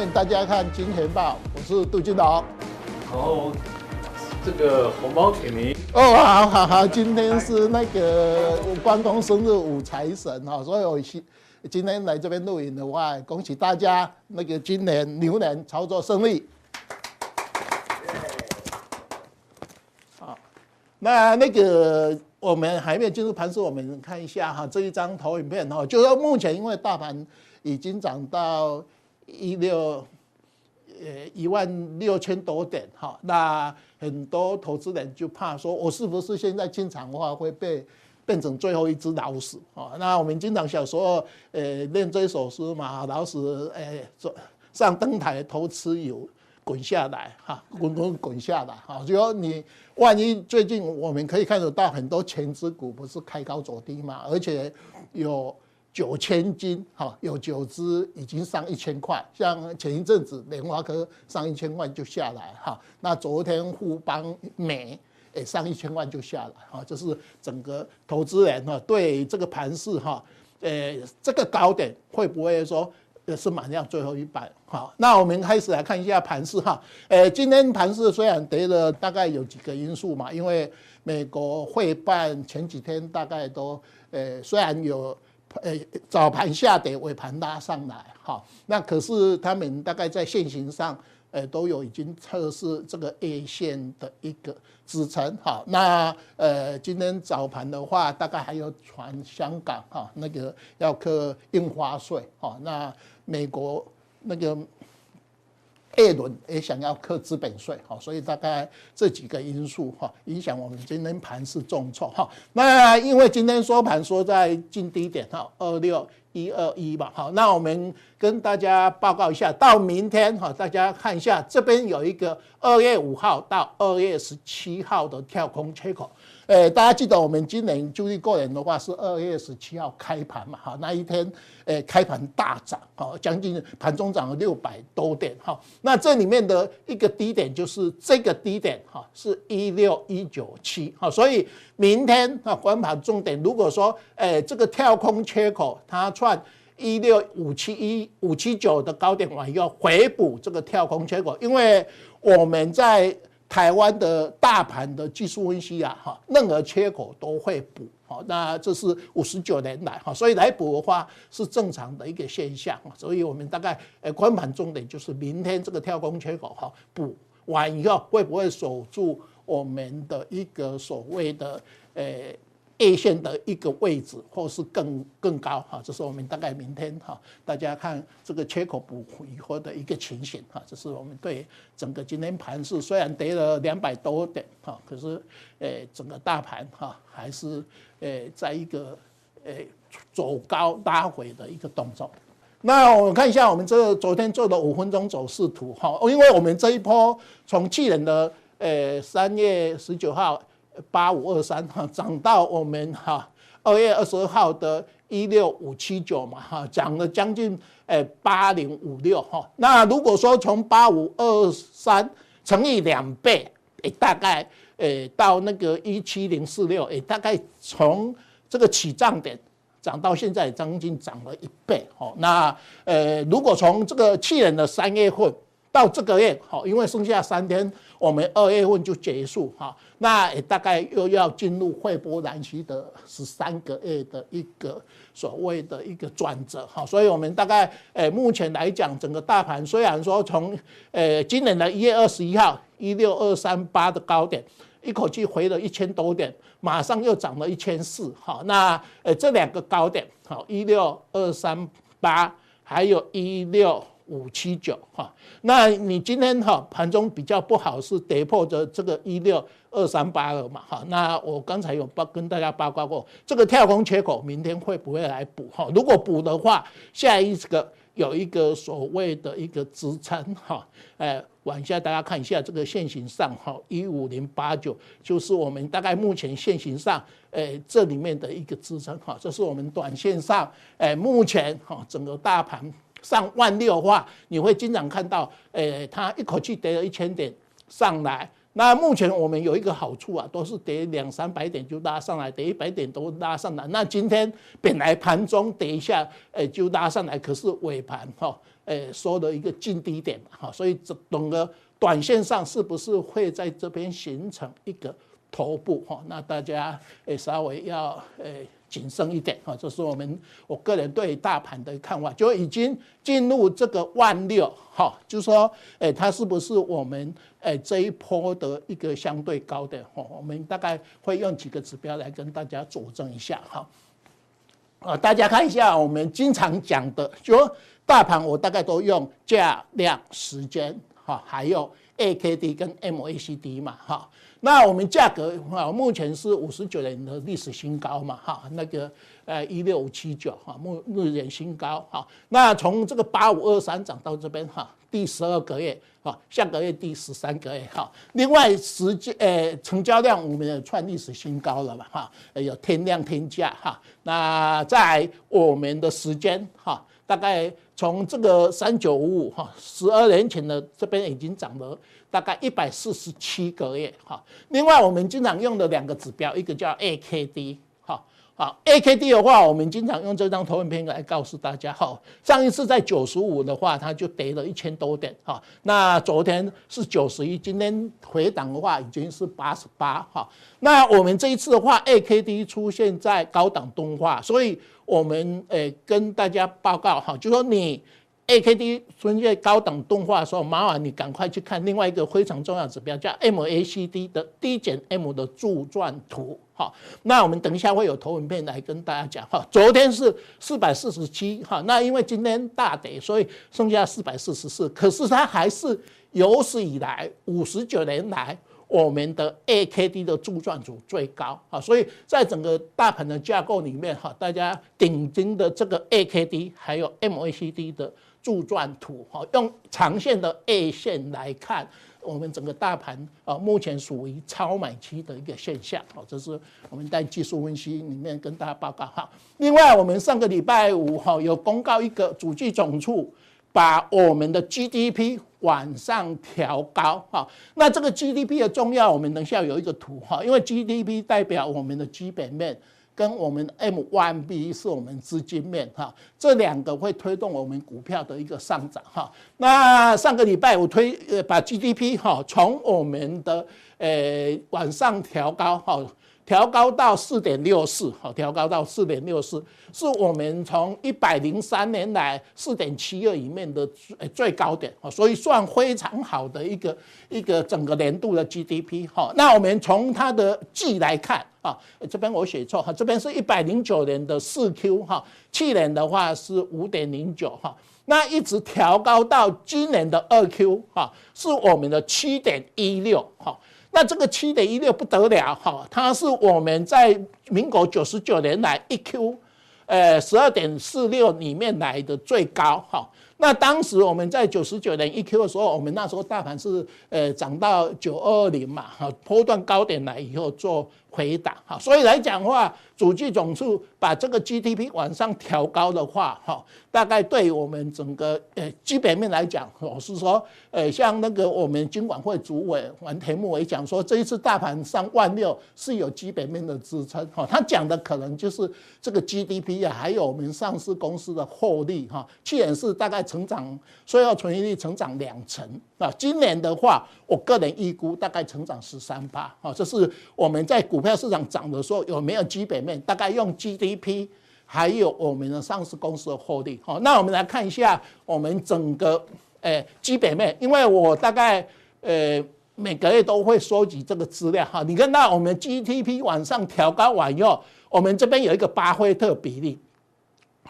欢迎大家看金钱报，我是杜金龙。好，这个红包给您。哦，好好好，今天是那个关公生日五财神哈，所以我今天来这边录影的话，恭喜大家那个今年牛年操作胜利。好，那那个我们还没有进入盘市，我们看一下哈这一张投影片哈，就是说目前因为大盘已经涨到一六呃一万六千多点哈，那很多投资人就怕说，我是不是现在进场的话会被变成最后一只老鼠啊？那我们经常小时候呃练这首诗嘛，老鼠呃上灯台偷吃油滚下来哈，滚滚滚下来哈，就说你万一最近我们可以看得到很多权值股不是开高走低嘛，而且有。九千金，哈，有九只已经上一千块，像前一阵子联发科上一千万就下来，哈，那昨天富邦美也上一千万就下来，哈，这是整个投资人哈对这个盘势哈，呃，这个高点会不会说是满量最后一板？好，那我们开始来看一下盘势哈，呃，今天盘势虽然跌了，大概有几个因素嘛，因为美国会办前几天大概都，呃，虽然有。呃，早盘下跌，尾盘拉上来，哈，那可是他们大概在现行上，呃，都有已经测试这个 A 线的一个支撑，哈，那呃，今天早盘的话，大概还有传香港，哈，那个要刻印花税，哈，那美国那个。A 轮也想要克资本税，哈，所以大概这几个因素哈影响我们今天盘势重挫哈。那因为今天收盘说在近低点哈，二六一二一吧，好，那我们跟大家报告一下，到明天哈，大家看一下这边有一个二月五号到二月十七号的跳空缺口。诶，大家记得我们今年注意个人的话是二月十七号开盘嘛，哈，那一天诶开盘大涨，哈，将近盘中涨了六百多点，哈，那这里面的一个低点就是这个低点，哈，是一六一九七，哈，所以明天啊，观盘重点，如果说诶这个跳空缺口它串一六五七一五七九的高点完以后回补这个跳空缺口，因为我们在。台湾的大盘的技术分析啊，哈，任何缺口都会补，好，那这是五十九年来，哈，所以来补的话是正常的一个现象，所以我们大概呃观盘重点就是明天这个跳空缺口哈补完以后会不会守住我们的一个所谓的呃。A 线的一个位置，或是更更高哈，这是我们大概明天哈，大家看这个缺口补以后的一个情形哈，这是我们对整个今天盘势虽然跌了两百多点哈，可是诶整个大盘哈还是诶在一个诶走高拉回的一个动作。那我们看一下我们这个昨天做的五分钟走势图哈，因为我们这一波从去年的诶三月十九号。八五二三哈涨到我们哈二月二十二号的一六五七九嘛哈涨了将近诶八零五六哈那如果说从八五二三乘以两倍诶大概诶到那个一七零四六诶大概从这个起涨点涨到现在将近涨了一倍哈那呃如果从这个去年的三月份到这个月好因为剩下三天我们二月份就结束哈。那也大概又要进入惠波兰期的十三个月的一个所谓的一个转折哈，所以我们大概诶目前来讲，整个大盘虽然说从诶今年的一月二十一号一六二三八的高点一口气回了一千多点，马上又涨了一千四哈，那诶这两个高点好一六二三八还有一六五七九哈，那你今天哈盘中比较不好是跌破的这个一六。二三八二嘛，哈，那我刚才有报跟大家报告过，这个跳空缺口明天会不会来补？哈，如果补的话，下一个有一个所谓的一个支撑，哈，哎，往下大家看一下这个线型上，哈，一五零八九就是我们大概目前线型上，哎，这里面的一个支撑，哈，这是我们短线上，哎，目前哈整个大盘上万六的话，你会经常看到，哎，它一口气跌了一千点上来。那目前我们有一个好处啊，都是跌两三百点就拉上来，跌一百点都拉上来。那今天本来盘中跌一下，诶就拉上来，可是尾盘哈，诶收了一个近低点哈，所以这整个短线上是不是会在这边形成一个头部哈？那大家诶稍微要诶。谨慎一点啊，这是我们我个人对大盘的看法，就已经进入这个万六哈，就是说，诶，它是不是我们诶这一波的一个相对高的哈？我们大概会用几个指标来跟大家佐证一下哈。啊，大家看一下我们经常讲的，就大盘我大概都用价量时间哈，还有 A K D 跟 M A C D 嘛哈。那我们价格啊，目前是五十九年的历史新高嘛，哈，那个呃一六五七九哈，目日前新高哈。那从这个八五二三涨到这边哈，第十二个月哈，下个月第十三个月哈。另外时间呃成交量我们也创历史新高了嘛，哈，有天量天价哈。那在我们的时间哈，大概从这个三九五五哈，十二年前的这边已经涨了。大概一百四十七个月，哈。另外，我们经常用的两个指标，一个叫 AKD，哈，好，AKD 的话，我们经常用这张投影片来告诉大家，哈。上一次在九十五的话，它就跌了一千多点，哈。那昨天是九十一，今天回档的话已经是八十八，哈。那我们这一次的话，AKD 出现在高档钝化，所以我们诶跟大家报告，哈，就说你。A K D 出现高档动画的时候，麻烦你赶快去看另外一个非常重要指标，叫 M A C D 的 D 减 M 的柱状图。好，那我们等一下会有投影片来跟大家讲。哈，昨天是四百四十七，哈，那因为今天大跌，所以剩下四百四十四。可是它还是有史以来五十九年来我们的 A K D 的柱状图最高。啊，所以在整个大盘的架构里面，哈，大家顶尖的这个 A K D 还有 M A C D 的。柱状图哈，用长线的 A 线来看，我们整个大盘啊，目前属于超买期的一个现象。好，这是我们在技术分析里面跟大家报告哈。另外，我们上个礼拜五哈有公告一个主计总处把我们的 GDP 往上调高哈。那这个 GDP 的重要，我们等下有一个图哈，因为 GDP 代表我们的基本面。跟我们 M1B 是我们资金面哈，这两个会推动我们股票的一个上涨哈。那上个礼拜我推呃把 GDP 哈从我们的呃往上调高哈。调高到四点六四，好，调高到四点六四，是我们从一百零三年来四点七二里面的最最高点，所以算非常好的一个一个整个年度的 GDP，哈，那我们从它的季来看啊，这边我写错哈，这边是一百零九年的四 Q 哈，去年的话是五点零九哈，那一直调高到今年的二 Q 哈，是我们的七点一六哈。那这个七点一六不得了哈，它是我们在民国九十九年来一 Q，呃十二点四六里面来的最高哈。那当时我们在九十九年一 Q 的时候，我们那时候大盘是呃涨到九二零嘛哈，波段高点来以后做回档哈，所以来讲的话，主计总处把这个 GDP 往上调高的话哈，大概对我们整个呃基本面来讲，我是说呃像那个我们经管会主委王田木也讲说，这一次大盘上万六是有基本面的支撑哈，他讲的可能就是这个 GDP 啊，还有我们上市公司的获利哈，去年是大概成长，税后纯益率成长两成啊，今年的话，我个人预估大概成长十三趴啊，这是我们在股票市场涨的时候有没有基本面？大概用 GDP，还有我们的上市公司的获利。好，那我们来看一下我们整个诶基本面，因为我大概呃每个月都会收集这个资料哈。你看到我们 GDP 往上调高完以后，我们这边有一个巴菲特比例，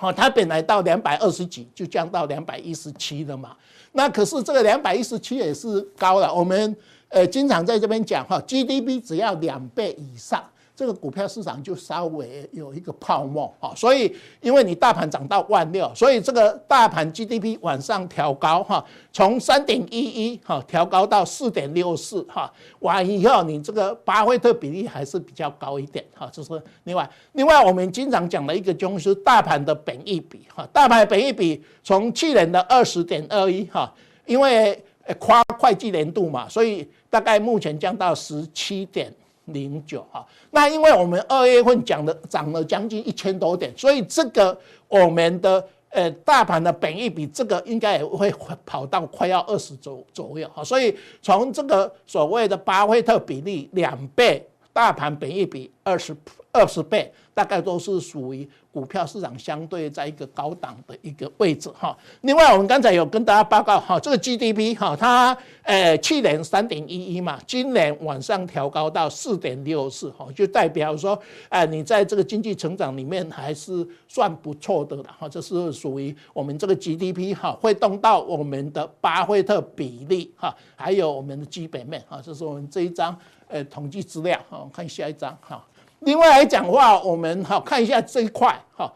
好，它本来到两百二十几，就降到两百一十七了嘛。那可是这个两百一十七也是高了，我们。呃，经常在这边讲哈，GDP 只要两倍以上，这个股票市场就稍微有一个泡沫哈。所以，因为你大盘涨到万六，所以这个大盘 GDP 往上调高哈，从三点一一哈调高到四点六四哈，完以后你这个巴菲特比例还是比较高一点哈。这是另外，另外我们经常讲的一个就是大盘的本益比哈，大盘本益比从去年的二十点二一哈，因为跨会计年度嘛，所以大概目前降到十七点零九哈。那因为我们二月份讲的涨了将近一千多点，所以这个我们的呃大盘的本益比这个应该也会跑到快要二十左左右哈。所以从这个所谓的巴菲特比例两倍，大盘本一比二十二十倍。大概都是属于股票市场相对在一个高档的一个位置哈。另外，我们刚才有跟大家报告哈，这个 GDP 哈，它呃去年三点一一嘛，今年往上调高到四点六四哈，就代表说，哎，你在这个经济成长里面还是算不错的了哈。这是属于我们这个 GDP 哈，会动到我们的巴菲特比例哈，还有我们的基本面哈，这是我们这一张呃统计资料哈。看下一张哈。另外来讲的话，我们哈看一下这一块哈，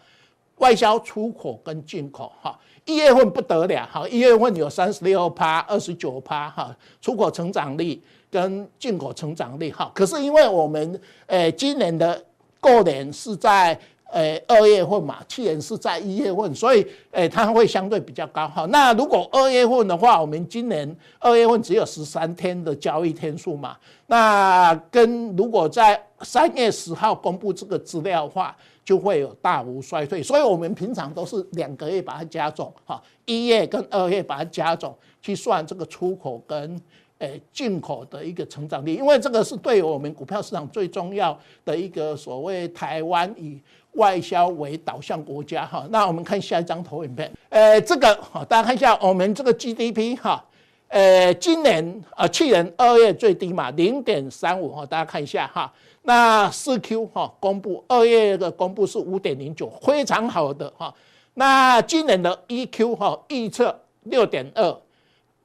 外销出口跟进口哈，一月份不得了哈，一月份有三十六趴、二十九趴哈，出口成长率跟进口成长率哈，可是因为我们诶今年的过年是在。诶，二月份嘛，去年是在一月份，所以诶，它会相对比较高哈。那如果二月份的话，我们今年二月份只有十三天的交易天数嘛，那跟如果在三月十号公布这个资料的话，就会有大幅衰退。所以我们平常都是两个月把它加总哈，一月跟二月把它加总去算这个出口跟诶进口的一个成长率，因为这个是对我们股票市场最重要的一个所谓台湾以。外销为导向国家哈，那我们看下一张投影片，呃，这个哈，大家看一下我们这个 GDP 哈，呃，今年啊，去年二月最低嘛，零点三五哈，大家看一下哈，那四 Q 哈公布二月的公布是五点零九，非常好的哈，那今年的一 Q 哈预测六点二，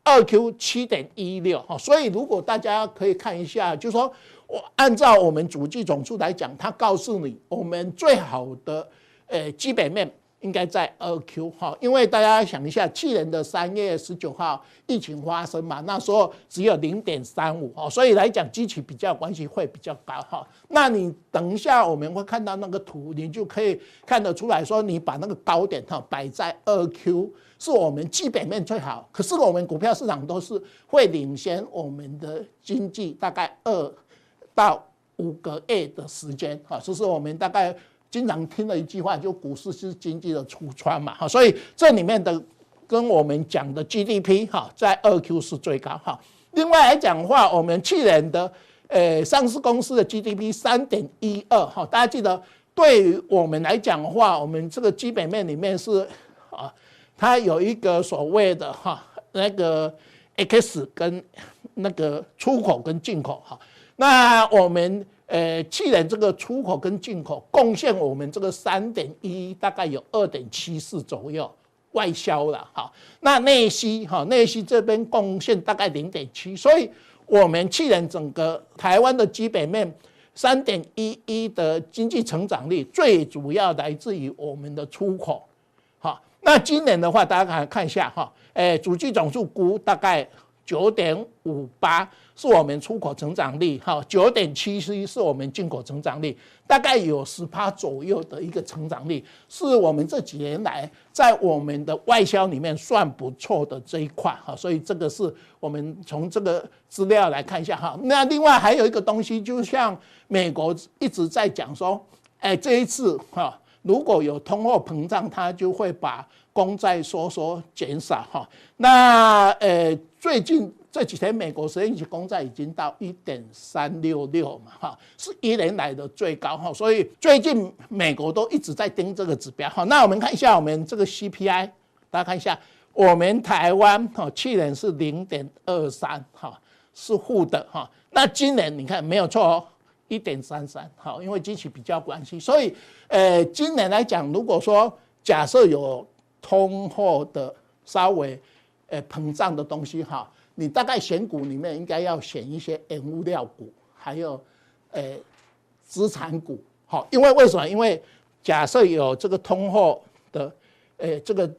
二 Q 七点一六哈，所以如果大家可以看一下，就是说。我按照我们主计总数来讲，它告诉你我们最好的呃基本面应该在二 Q 哈，因为大家想一下，去年的三月十九号疫情发生嘛，那时候只有零点三五哈，所以来讲基期比较关系会比较高哈。那你等一下我们会看到那个图，你就可以看得出来说，你把那个高点哈摆在二 Q，是我们基本面最好，可是我们股票市场都是会领先我们的经济大概二。到五个月的时间啊，这是我们大概经常听的一句话，就股市是经济的橱窗嘛哈，所以这里面的跟我们讲的 GDP 哈，在二 Q 是最高哈。另外来讲的话，我们去年的呃上市公司的 GDP 三点一二哈，大家记得，对于我们来讲的话，我们这个基本面里面是啊，它有一个所谓的哈那个 X 跟那个出口跟进口哈。那我们呃，去年这个出口跟进口贡献我们这个三点一，大概有二点七四左右外销了哈。那内需哈，内需这边贡献大概零点七，所以我们去年整个台湾的基本面三点一一的经济成长率，最主要来自于我们的出口。好，那今年的话，大家看看一下哈，诶，主计总数估大概九点五八。是我们出口成长率，哈，九点七七是我们进口成长率，大概有十趴左右的一个成长率，是我们这几年来在我们的外销里面算不错的这一块，哈，所以这个是我们从这个资料来看一下，哈。那另外还有一个东西，就像美国一直在讲说，哎，这一次哈，如果有通货膨胀，它就会把公债收缩减少，哈。那呃，最近。这几天美国十年期公债已经到一点三六六嘛，哈，是一年来的最高哈，所以最近美国都一直在盯这个指标哈。那我们看一下我们这个 CPI，大家看一下，我们台湾哈去年是零点二三哈，是负的哈。那今年你看没有错哦，一点三三哈，因为机器比较关系，所以呃，今年来讲，如果说假设有通货的稍微呃膨胀的东西哈。你大概选股里面应该要选一些原物料股，还有呃资产股，好，因为为什么？因为假设有这个通货的呃这个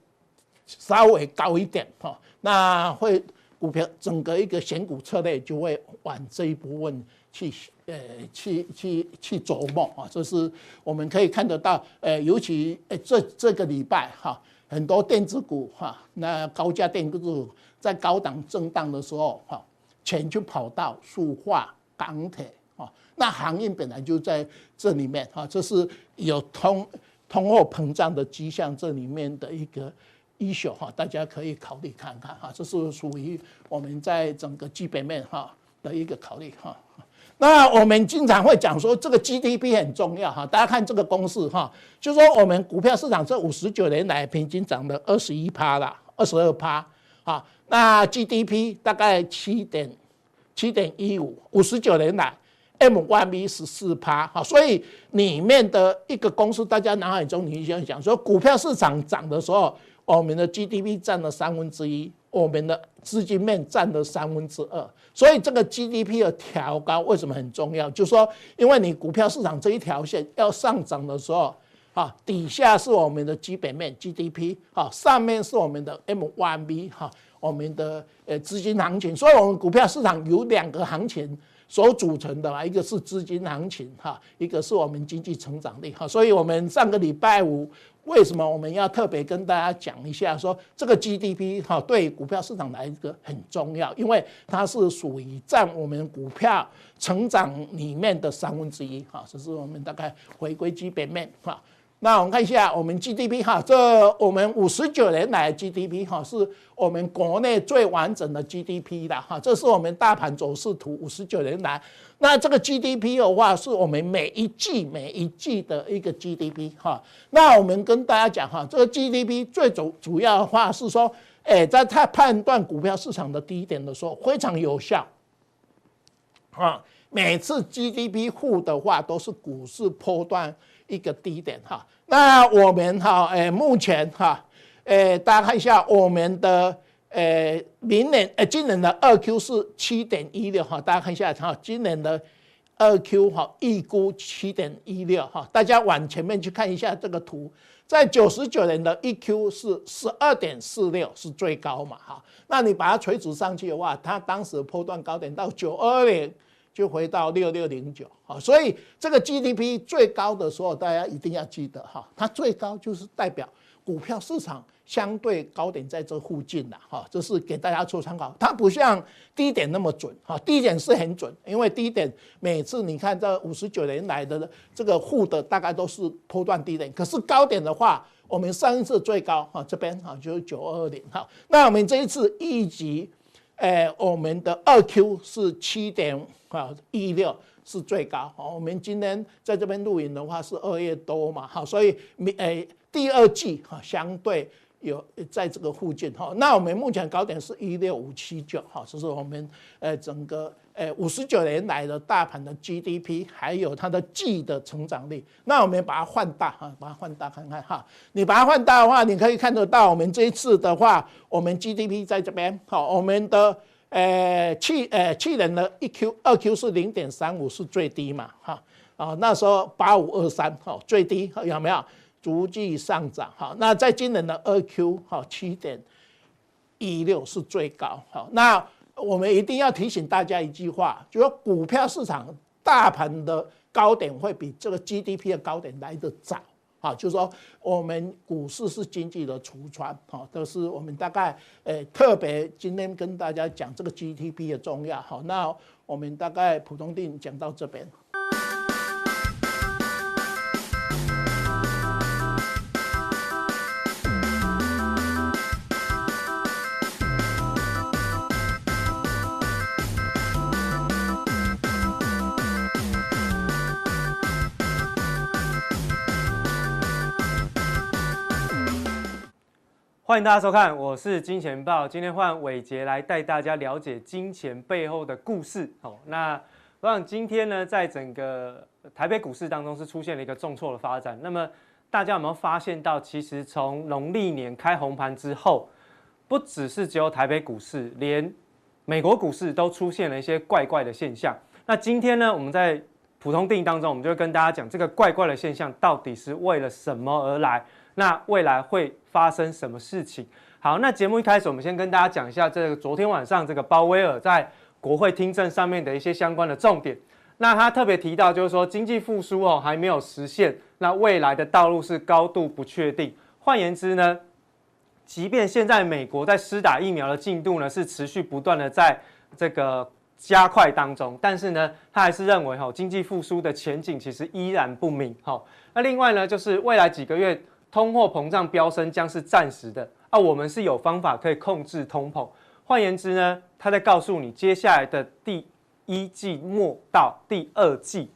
稍微高一点哈，那会股票整个一个选股策略就会往这一部分去呃去去去琢磨啊，这是我们可以看得到，呃，尤其呃这这个礼拜哈，很多电子股哈，那高价电子股。在高档震荡的时候，哈，钱就跑到塑化、钢铁啊，那航运本来就在这里面啊，这是有通通货膨胀的迹象，这里面的一个因素哈，大家可以考虑看看哈，这是属于我们在整个基本面哈的一个考虑哈。那我们经常会讲说，这个 GDP 很重要哈。大家看这个公式哈，就说我们股票市场这五十九年来平均涨了二十一趴了，二十二趴啊。那 GDP 大概七点七点一五，五十九年来 M Y B 十四趴哈。所以里面的一个公式，大家脑海中你想想说，股票市场涨的时候，我们的 GDP 占了三分之一，我们的资金面占了三分之二。所以这个 GDP 的调高为什么很重要？就是说，因为你股票市场这一条线要上涨的时候，啊，底下是我们的基本面 GDP，啊，上面是我们的 M1B，哈，我们的呃资金行情。所以，我们股票市场有两个行情所组成的啊，一个是资金行情，哈，一个是我们经济成长力，哈。所以我们上个礼拜五。为什么我们要特别跟大家讲一下，说这个 GDP 哈对股票市场来一个很重要，因为它是属于占我们股票成长里面的三分之一哈，这是我们大概回归基本面哈。那我们看一下我们 GDP 哈，这我们五十九年来 GDP 哈是我们国内最完整的 GDP 的哈，这是我们大盘走势图五十九年来。那这个 GDP 的话，是我们每一季每一季的一个 GDP 哈。那我们跟大家讲哈，这个 GDP 最主主要的话是说，哎，在它判断股票市场的低点的时候非常有效。啊，每次 GDP 负的话，都是股市波段。一个低点哈，那我们哈，诶，目前哈，诶，大家看一下我们的诶，明年诶，今年的二 Q 是七点一六哈，大家看一下哈，今年的二 Q 哈，预估七点一六哈，大家往前面去看一下这个图，在九十九年的一 Q 是十二点四六是最高嘛哈，那你把它垂直上去的话，它当时波段高点到九二年。就回到六六零九啊，所以这个 GDP 最高的时候，大家一定要记得哈，它最高就是代表股票市场相对高点在这附近了哈，这是给大家做参考。它不像低点那么准哈，低点是很准，因为低点每次你看这五十九年来的这个负的大概都是波段低点，可是高点的话，我们上一次最高哈这边哈就是九二零哈，那我们这一次一级，诶我们的二 Q 是七点。啊，一六是最高。我们今天在这边录影的话是二月多嘛，好，所以明诶第二季哈相对有在这个附近哈。那我们目前高点是一六五七九，哈，这是我们呃整个呃五十九年来的大盘的 GDP，还有它的 G 的成长率。那我们把它换大哈，把它换大看看哈。你把它换大的话，你可以看得到我们这一次的话，我们 GDP 在这边，好，我们的。呃，去呃去年的一 Q 二 Q 是零点三五是最低嘛，哈啊那时候八五二三哈最低有没有逐季上涨哈？那在今年的二 Q 哈七点一六是最高哈。那我们一定要提醒大家一句话，就说股票市场大盘的高点会比这个 GDP 的高点来得早。好，就是说我们股市是经济的橱窗，哈，都是我们大概，诶，特别今天跟大家讲这个 GDP 的重要，好，那我们大概普通錠讲到这边。欢迎大家收看，我是金钱豹。今天换伟杰来带大家了解金钱背后的故事。好，那我想今天呢，在整个台北股市当中是出现了一个重挫的发展。那么大家有没有发现到，其实从农历年开红盘之后，不只是只有台北股市，连美国股市都出现了一些怪怪的现象。那今天呢，我们在普通定义当中，我们就跟大家讲这个怪怪的现象到底是为了什么而来。那未来会发生什么事情？好，那节目一开始，我们先跟大家讲一下这个昨天晚上这个鲍威尔在国会听证上面的一些相关的重点。那他特别提到，就是说经济复苏哦还没有实现，那未来的道路是高度不确定。换言之呢，即便现在美国在施打疫苗的进度呢是持续不断的在这个加快当中，但是呢，他还是认为哈经济复苏的前景其实依然不明。好，那另外呢，就是未来几个月通货膨胀飙升将是暂时的啊，我们是有方法可以控制通膨。换言之呢，他在告诉你，接下来的第一季末到第二季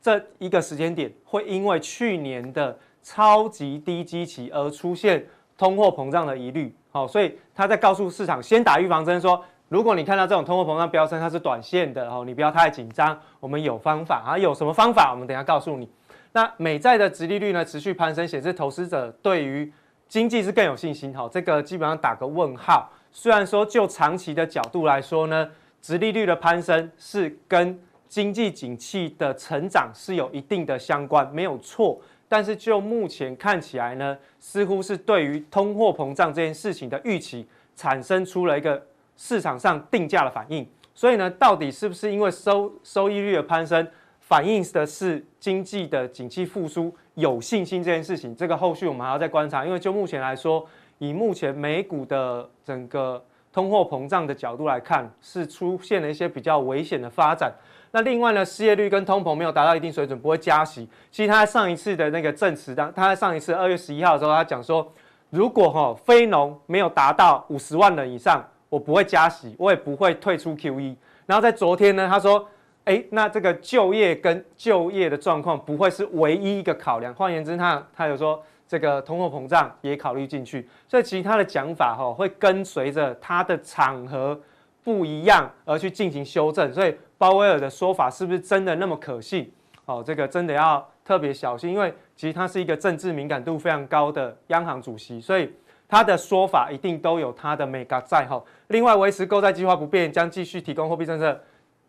这一个时间点，会因为去年的超级低基期而出现通货膨胀的疑虑。好，所以他在告诉市场，先打预防针，说。如果你看到这种通货膨胀飙升，它是短线的哦，你不要太紧张。我们有方法啊，有什么方法？我们等下告诉你。那美债的殖利率呢持续攀升，显示投资者对于经济是更有信心。好，这个基本上打个问号。虽然说就长期的角度来说呢，殖利率的攀升是跟经济景气的成长是有一定的相关，没有错。但是就目前看起来呢，似乎是对于通货膨胀这件事情的预期产生出了一个。市场上定价的反应，所以呢，到底是不是因为收收益率的攀升，反映的是经济的景气复苏有信心这件事情？这个后续我们还要再观察。因为就目前来说，以目前美股的整个通货膨胀的角度来看，是出现了一些比较危险的发展。那另外呢，失业率跟通膨没有达到一定水准，不会加息。其实他在上一次的那个证词当，他在上一次二月十一号的时候，他讲说，如果哈非农没有达到五十万人以上。我不会加息，我也不会退出 QE。然后在昨天呢，他说：“哎，那这个就业跟就业的状况不会是唯一一个考量。换言之，他他有说这个通货膨胀也考虑进去。所以其他的讲法哈，会跟随着他的场合不一样而去进行修正。所以鲍威尔的说法是不是真的那么可信？哦，这个真的要特别小心，因为其实他是一个政治敏感度非常高的央行主席，所以。”他的说法一定都有他的眉角在哈。另外，维持购债计划不变，将继续提供货币政策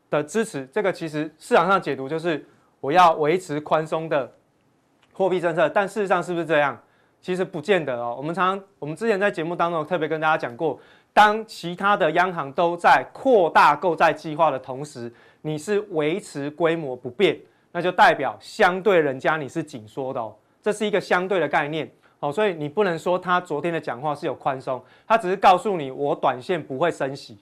的支持。这个其实市场上解读就是我要维持宽松的货币政策，但事实上是不是这样？其实不见得哦。我们常常，我们之前在节目当中特别跟大家讲过，当其他的央行都在扩大购债计划的同时，你是维持规模不变，那就代表相对人家你是紧缩的哦。这是一个相对的概念。好，所以你不能说他昨天的讲话是有宽松，他只是告诉你我短线不会升息，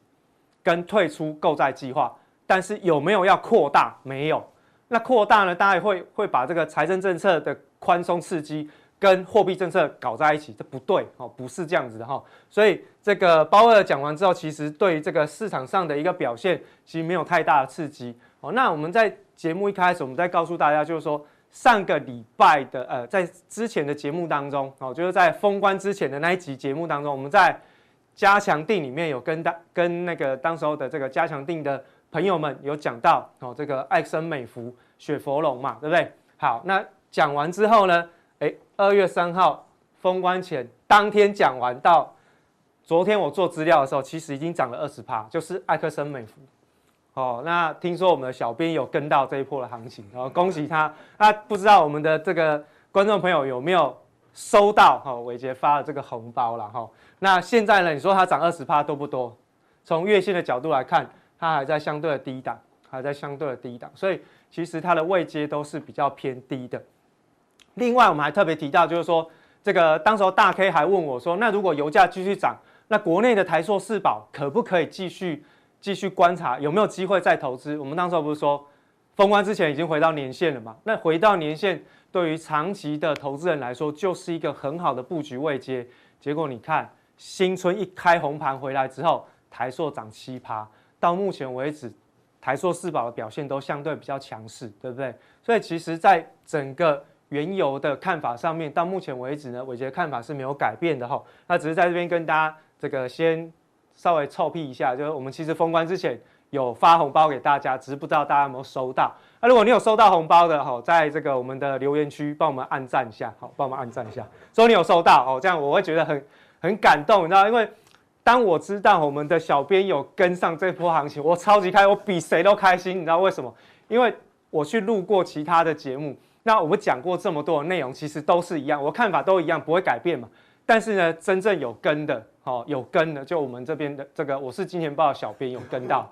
跟退出购债计划，但是有没有要扩大？没有。那扩大呢？大家也会会把这个财政政策的宽松刺激跟货币政策搞在一起，这不对哦，不是这样子的哈。所以这个鲍威尔讲完之后，其实对于这个市场上的一个表现，其实没有太大的刺激。哦，那我们在节目一开始，我们再告诉大家，就是说。上个礼拜的呃，在之前的节目当中哦，就是在封关之前的那一集节目当中，我们在加强定里面有跟大跟那个当时候的这个加强定的朋友们有讲到哦，这个艾森美孚雪佛龙嘛，对不对？好，那讲完之后呢，哎，二月三号封关前当天讲完到昨天我做资料的时候，其实已经涨了二十趴，就是艾克森美孚。哦，那听说我们的小编有跟到这一波的行情，然后恭喜他。那不知道我们的这个观众朋友有没有收到？哈，伟杰发的这个红包了哈。那现在呢？你说它涨二十趴多不多？从月线的角度来看，它还在相对的低档，还在相对的低档，所以其实它的位阶都是比较偏低的。另外，我们还特别提到，就是说这个当时候大 K 还问我说，那如果油价继续涨，那国内的台塑四宝可不可以继续？继续观察有没有机会再投资。我们当时候不是说封关之前已经回到年线了嘛？那回到年线，对于长期的投资人来说，就是一个很好的布局位阶。结果你看，新春一开红盘回来之后，台塑涨七趴，到目前为止，台塑四宝的表现都相对比较强势，对不对？所以其实，在整个原油的看法上面，到目前为止呢，伟捷看法是没有改变的哈。那只是在这边跟大家这个先。稍微臭屁一下，就是我们其实封关之前有发红包给大家，只是不知道大家有没有收到。那如果你有收到红包的，哈，在这个我们的留言区帮我们按赞一下，好，帮我们按赞一下，说你有收到哦，这样我会觉得很很感动，你知道，因为当我知道我们的小编有跟上这波行情，我超级开，我比谁都开心，你知道为什么？因为我去录过其他的节目，那我们讲过这么多的内容，其实都是一样，我看法都一样，不会改变嘛。但是呢，真正有跟的。哦，有跟的，就我们这边的这个，我是金钱豹的小编有跟到，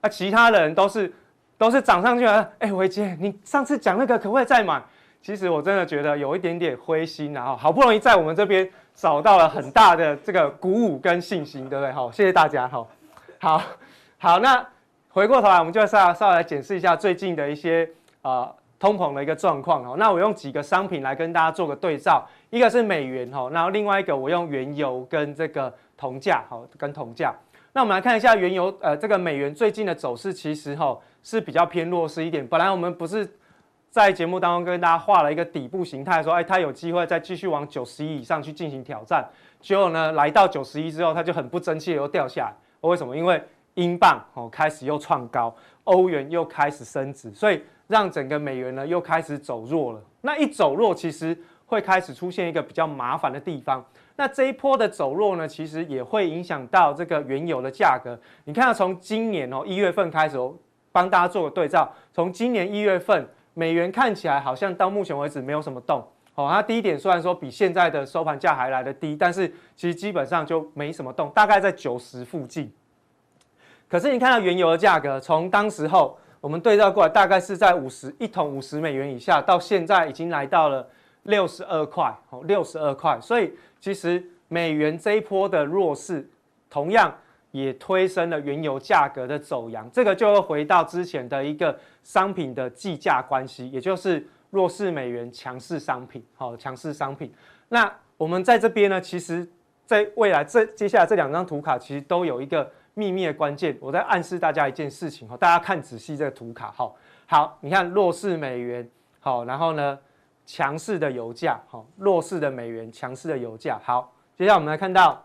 啊，其他的人都是都是涨上去了。哎，伟杰，你上次讲那个可不可以再买？其实我真的觉得有一点点灰心，然后好不容易在我们这边找到了很大的这个鼓舞跟信心，对不对？好，谢谢大家，好，好，好，那回过头来，我们就稍稍微来检视一下最近的一些呃通膨的一个状况哦。那我用几个商品来跟大家做个对照，一个是美元哈，然后另外一个我用原油跟这个铜价哈，跟铜价。那我们来看一下原油呃这个美元最近的走势，其实哈是比较偏弱势一点。本来我们不是在节目当中跟大家画了一个底部形态，说哎它有机会再继续往九十一以上去进行挑战，结果呢来到九十一之后，它就很不争气的又掉下来。为什么？因为英镑哦开始又创高，欧元又开始升值，所以让整个美元呢又开始走弱了。那一走弱，其实会开始出现一个比较麻烦的地方。那这一波的走弱呢，其实也会影响到这个原油的价格。你看到从今年哦一月份开始哦，帮大家做个对照，从今年一月份，美元看起来好像到目前为止没有什么动。哦，它低点虽然说比现在的收盘价还来得低，但是其实基本上就没什么动，大概在九十附近。可是你看到原油的价格，从当时候我们对照过来，大概是在五十一桶五十美元以下，到现在已经来到了六十二块，哦，六十二块。所以其实美元这一波的弱势，同样也推升了原油价格的走扬。这个就会回到之前的一个商品的计价关系，也就是。弱势美元，强势商品，好，强势商品。那我们在这边呢，其实，在未来这接下来这两张图卡，其实都有一个秘密的关键。我在暗示大家一件事情，哈，大家看仔细这个图卡，好，好，你看弱势美元，好，然后呢，强势的油价，好，弱势的美元，强势的油价，好，接下来我们来看到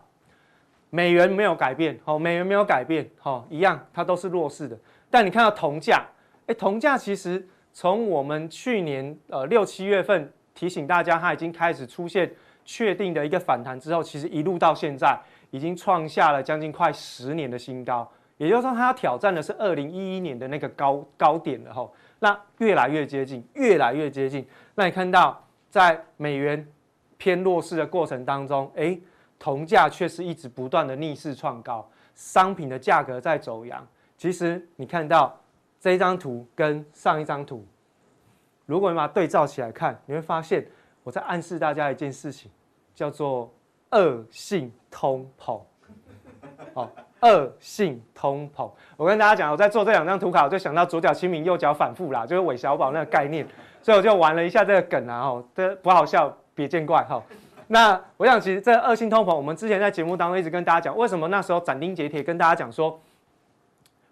美元没有改变，好，美元没有改变，好，一样，它都是弱势的。但你看到铜价，哎，铜价其实。从我们去年呃六七月份提醒大家，它已经开始出现确定的一个反弹之后，其实一路到现在已经创下了将近快十年的新高，也就是说，它要挑战的是二零一一年的那个高高点了吼。那越来越接近，越来越接近。那你看到在美元偏弱势的过程当中，诶，铜价却是一直不断的逆势创高，商品的价格在走扬。其实你看到。这一张图跟上一张图，如果你把它对照起来看，你会发现我在暗示大家一件事情，叫做恶性通膨。好，恶性通膨。我跟大家讲，我在做这两张图卡，我就想到左脚清明，右脚反复啦，就是韦小宝那个概念，所以我就玩了一下这个梗啊，哦，这不好笑，别见怪哈。那我想，其实这恶性通膨，我们之前在节目当中一直跟大家讲，为什么那时候斩钉截铁跟大家讲说。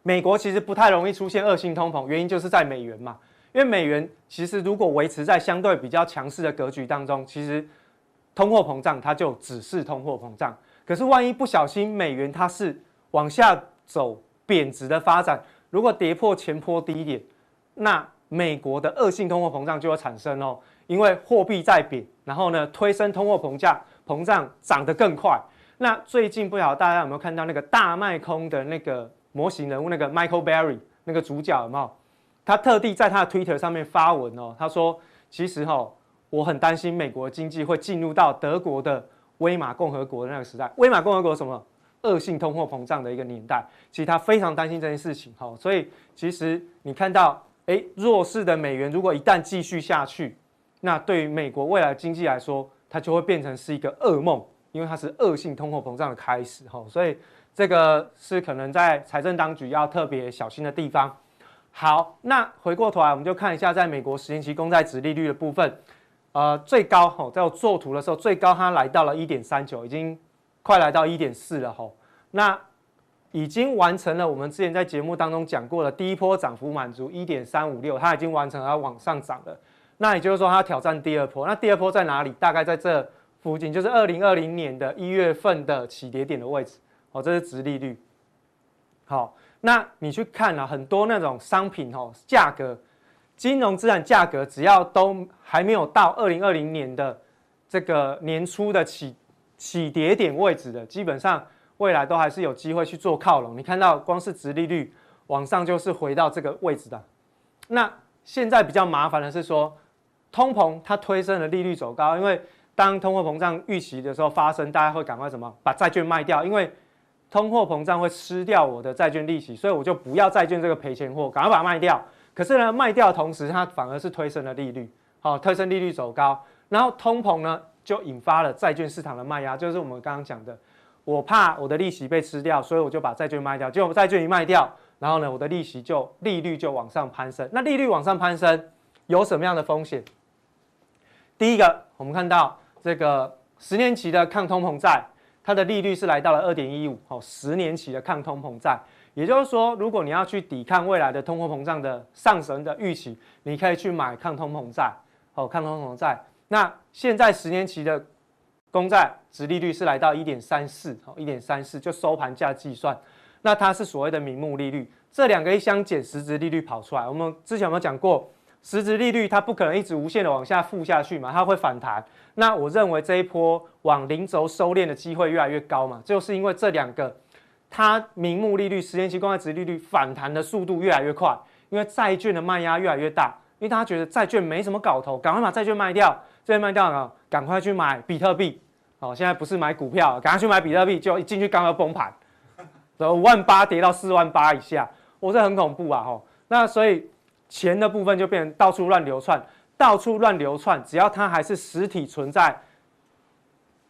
美国其实不太容易出现恶性通膨，原因就是在美元嘛。因为美元其实如果维持在相对比较强势的格局当中，其实通货膨胀它就只是通货膨胀。可是万一不小心美元它是往下走贬值的发展，如果跌破前坡低点，那美国的恶性通货膨胀就会产生哦。因为货币在贬，然后呢推升通货膨胀，膨胀涨得更快。那最近不晓得大家有没有看到那个大卖空的那个？模型人物那个 Michael Berry 那个主角有没有？他特地在他的 Twitter 上面发文哦，他说：“其实哈，我很担心美国经济会进入到德国的威玛共和国的那个时代。威玛共和国什么恶性通货膨胀的一个年代，其实他非常担心这件事情哈。所以其实你看到，诶，弱势的美元如果一旦继续下去，那对于美国未来经济来说，它就会变成是一个噩梦，因为它是恶性通货膨胀的开始哈。所以。这个是可能在财政当局要特别小心的地方。好，那回过头来，我们就看一下在美国十年期公债殖利率的部分，呃，最高吼，在我做图的时候，最高它来到了一点三九，已经快来到一点四了吼。那已经完成了我们之前在节目当中讲过的第一波涨幅满足一点三五六，它已经完成了往上涨了。那也就是说，它要挑战第二波。那第二波在哪里？大概在这附近，就是二零二零年的一月份的起跌点的位置。哦，这是殖利率。好，那你去看啊，很多那种商品哦，价格，金融资产价格，只要都还没有到二零二零年的这个年初的起起跌点位置的，基本上未来都还是有机会去做靠拢。你看到光是殖利率往上就是回到这个位置的。那现在比较麻烦的是说，通膨它推升了利率走高，因为当通货膨胀预期的时候发生，大家会赶快什么把债券卖掉，因为通货膨胀会吃掉我的债券利息，所以我就不要债券这个赔钱货，赶快把它卖掉。可是呢，卖掉的同时，它反而是推升了利率，好，推升利率走高，然后通膨呢就引发了债券市场的卖压，就是我们刚刚讲的我怕我的利息被吃掉，所以我就把债券卖掉。结果债券一卖掉，然后呢，我的利息就利率就往上攀升。那利率往上攀升有什么样的风险？第一个，我们看到这个十年期的抗通膨债，它的利率是来到了二点一五。哦，十年期的抗通膨债，也就是说，如果你要去抵抗未来的通货膨胀的上升的预期，你可以去买抗通膨债。哦，抗通膨债。那现在十年期的公债殖利率是来到一点三四，好，一点三四就收盘价计算，那它是所谓的名目利率，这两个一相减，实质利率跑出来。我们之前有没有讲过，实质利率它不可能一直无限的往下负下去嘛，它会反弹。那我认为这一波往零轴收敛的机会越来越高嘛，就是因为这两个，它名目利率、十年期公债值利率反弹的速度越来越快，因为债券的卖压越来越大，因为大家觉得债券没什么搞头，赶快把债券卖掉。这边卖掉了，赶快去买比特币。好，现在不是买股票，赶快去买比特币，就一进去刚要崩盘，五万八跌到四万八以下，我这很恐怖啊！吼，那所以钱的部分就变成到处乱流窜，到处乱流窜，只要它还是实体存在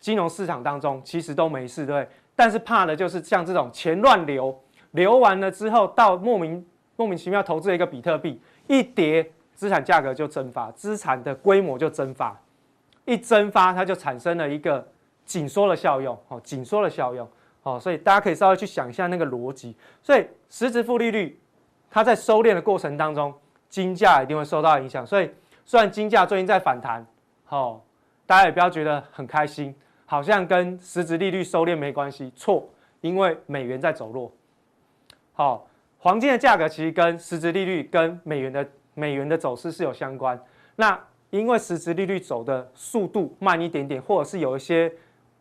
金融市场当中，其实都没事，对？但是怕的就是像这种钱乱流，流完了之后，到莫名莫名其妙投资了一个比特币，一跌。资产价格就蒸发，资产的规模就蒸发，一蒸发它就产生了一个紧缩的效用，哦，紧缩的效用，哦，所以大家可以稍微去想一下那个逻辑。所以实质负利率，它在收敛的过程当中，金价一定会受到影响。所以虽然金价最近在反弹，哦，大家也不要觉得很开心，好像跟实质利率收敛没关系，错，因为美元在走弱。好，黄金的价格其实跟实质利率跟美元的。美元的走势是有相关，那因为实质利率走的速度慢一点点，或者是有一些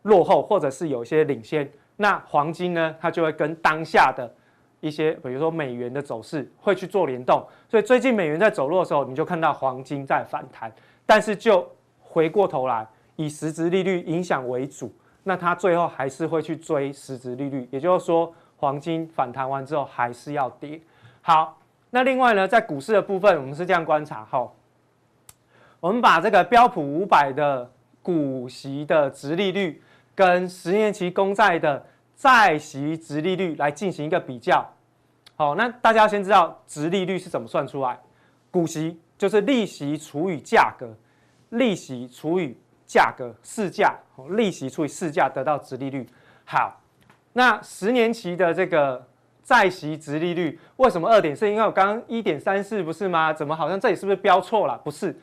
落后，或者是有一些领先，那黄金呢，它就会跟当下的一些，比如说美元的走势会去做联动。所以最近美元在走弱的时候，你就看到黄金在反弹，但是就回过头来以实质利率影响为主，那它最后还是会去追实质利率，也就是说黄金反弹完之后还是要跌。好。那另外呢，在股市的部分，我们是这样观察哈。我们把这个标普五百的股息的殖利率跟十年期公债的债息殖利率来进行一个比较。好，那大家先知道殖利率是怎么算出来？股息就是利息除以价格，利息除以价格市价，利息除以市价得到殖利率。好，那十年期的这个。债息殖利率为什么二点四？因为我刚刚一点三四不是吗？怎么好像这里是不是标错了？不是，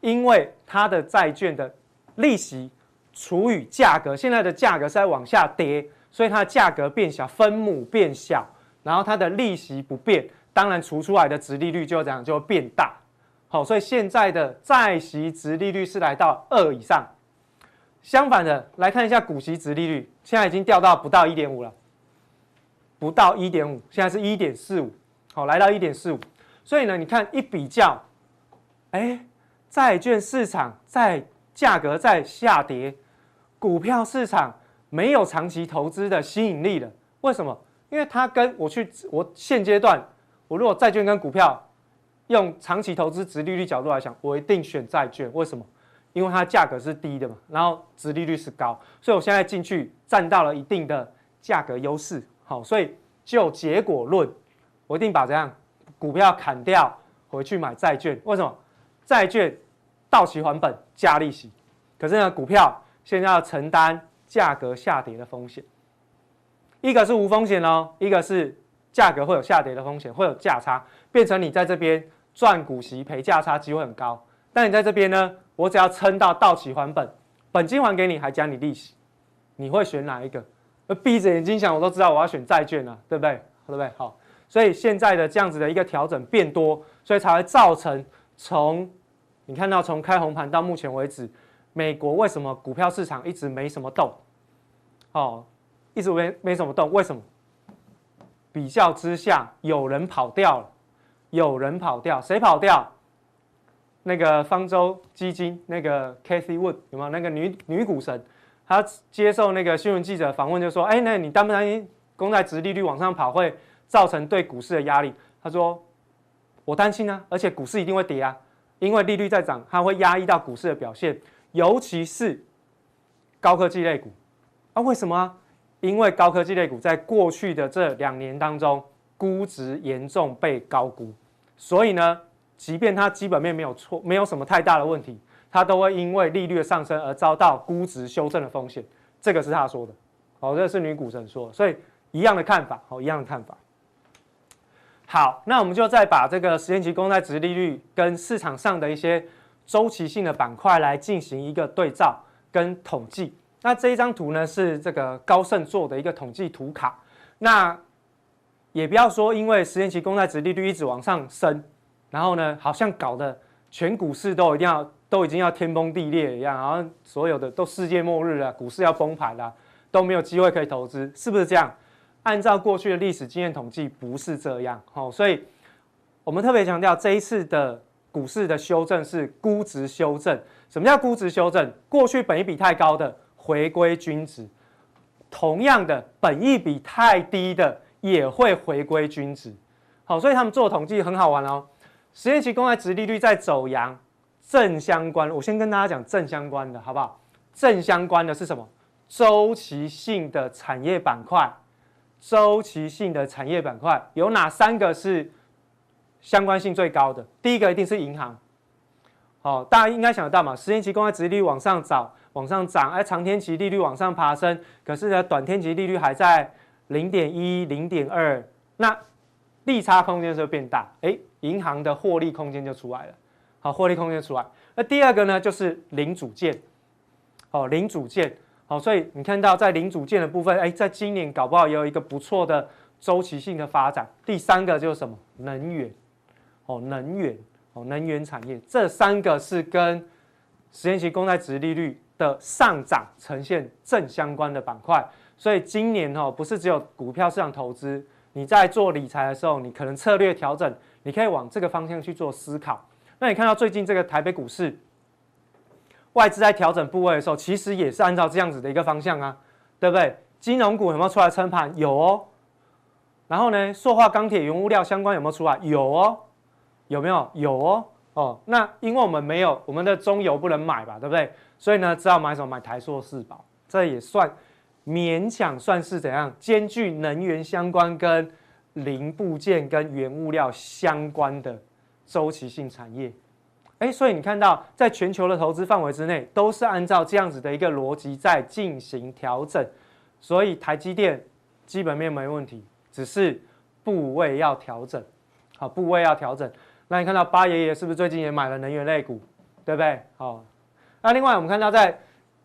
因为它的债券的利息除以价格，现在的价格是在往下跌，所以它的价格变小，分母变小，然后它的利息不变，当然除出来的殖利率就这样就会变大。好，所以现在的债息殖利率是来到二以上。相反的，来看一下股息殖利率，现在已经掉到不到一点五了。不到一点五，现在是一点四五，好，来到一点四五，所以呢，你看一比较，哎，债券市场在价格在下跌，股票市场没有长期投资的吸引力了。为什么？因为它跟我去，我现阶段，我如果债券跟股票用长期投资值利率角度来讲，我一定选债券。为什么？因为它价格是低的嘛，然后值利率是高，所以我现在进去占到了一定的价格优势。好，所以就结果论，我一定把这样股票砍掉，回去买债券。为什么？债券到期还本加利息，可是呢，股票现在要承担价格下跌的风险。一个是无风险哦，一个是价格会有下跌的风险，会有价差，变成你在这边赚股息赔价差机会很高。但你在这边呢，我只要撑到到期还本，本金还给你，还加你利息，你会选哪一个？闭着眼睛想，我都知道我要选债券啊，对不对？对不对？好，所以现在的这样子的一个调整变多，所以才会造成从你看到从开红盘到目前为止，美国为什么股票市场一直没什么动？哦，一直没没什么动，为什么？比较之下，有人跑掉了，有人跑掉，谁跑掉？那个方舟基金那个 Kathy Wood 有没有？那个女女股神。她接受那个新闻记者访问，就说：“哎，那你担不担心公债殖利率往上跑会造成对股市的压力？”她说：“我担心啊，而且股市一定会跌啊，因为利率在涨，它会压抑到股市的表现，尤其是高科技类股啊。为什么？因为高科技类股在过去的这两年当中，估值严重被高估，所以呢，即便它基本面没有错，没有什么太大的问题，它都会因为利率的上升而遭到估值修正的风险。这个是他说的，好，这是女股神说的，所以一样的看法，好，一样的看法。好，那我们就再把这个十年期公债殖利率跟市场上的一些周期性的板块来进行一个对照跟统计。那这一张图呢，是这个高盛做的一个统计图卡。那也不要说，因为十年期公债值利率一直往上升，然后呢，好像搞得全股市都一定要都已经要天崩地裂一样，好像所有的都世界末日了，股市要崩盘了，都没有机会可以投资，是不是这样？按照过去的历史经验统计，不是这样。好，所以我们特别强调，这一次的股市的修正是估值修正。什么叫估值修正？过去本益比太高的回归均值，同样的本益比太低的也会回归均值。好，所以他们做统计很好玩哦。十年期公债殖利率在走阳，正相关。我先跟大家讲正相关的，好不好？正相关的是什么？周期性的产业板块。周期性的产业板块有哪三个是相关性最高的？第一个一定是银行，好，大家应该想得到嘛？十年期公债殖利率往上涨，往上涨，而长天期利率往上爬升，可是呢，短天期利率还在零点一、零点二，那利差空间就变大，哎，银行的获利空间就出来了，好，获利空间出来。那第二个呢，就是零组件，哦，零组件。好，所以你看到在零组件的部分，哎，在今年搞不好也有一个不错的周期性的发展。第三个就是什么？能源，哦，能源，哦，能源产业，这三个是跟十年期公债殖利率的上涨呈现正相关的板块。所以今年哦，不是只有股票市场投资，你在做理财的时候，你可能策略调整，你可以往这个方向去做思考。那你看到最近这个台北股市？外资在调整部位的时候，其实也是按照这样子的一个方向啊，对不对？金融股有没有出来撑盘？有哦。然后呢，塑化、钢铁、原物料相关有没有出来？有哦。有没有？有哦。哦，那因为我们没有我们的中油不能买吧，对不对？所以呢，只好买什么？买台塑、四宝，这也算勉强算是怎样？兼具能源相关跟零部件跟原物料相关的周期性产业。哎，所以你看到，在全球的投资范围之内，都是按照这样子的一个逻辑在进行调整。所以台积电基本面没问题，只是部位要调整。好，部位要调整。那你看到八爷爷是不是最近也买了能源类股，对不对？好，那另外我们看到在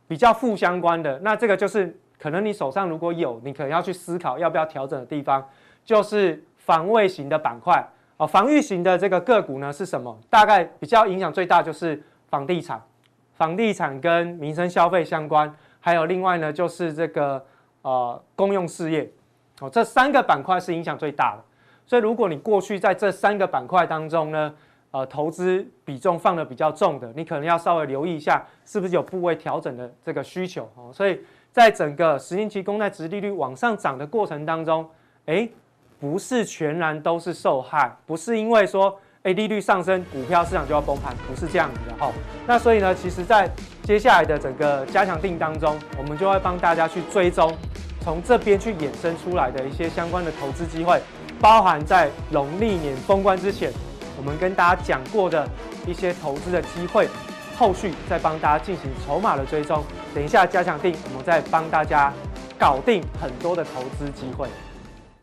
比较负相关的，那这个就是可能你手上如果有，你可能要去思考要不要调整的地方，就是防卫型的板块。哦，防御型的这个个股呢是什么？大概比较影响最大就是房地产，房地产跟民生消费相关，还有另外呢就是这个呃公用事业，哦，这三个板块是影响最大的。所以如果你过去在这三个板块当中呢，呃，投资比重放得比较重的，你可能要稍微留意一下，是不是有部位调整的这个需求哦。所以在整个十年期公债殖利率往上涨的过程当中，诶。不是全然都是受害，不是因为说，诶利率上升，股票市场就要崩盘，不是这样子的哈。那所以呢，其实，在接下来的整个加强定当中，我们就会帮大家去追踪，从这边去衍生出来的一些相关的投资机会，包含在农历年封关之前，我们跟大家讲过的一些投资的机会，后续再帮大家进行筹码的追踪。等一下加强定，我们再帮大家搞定很多的投资机会。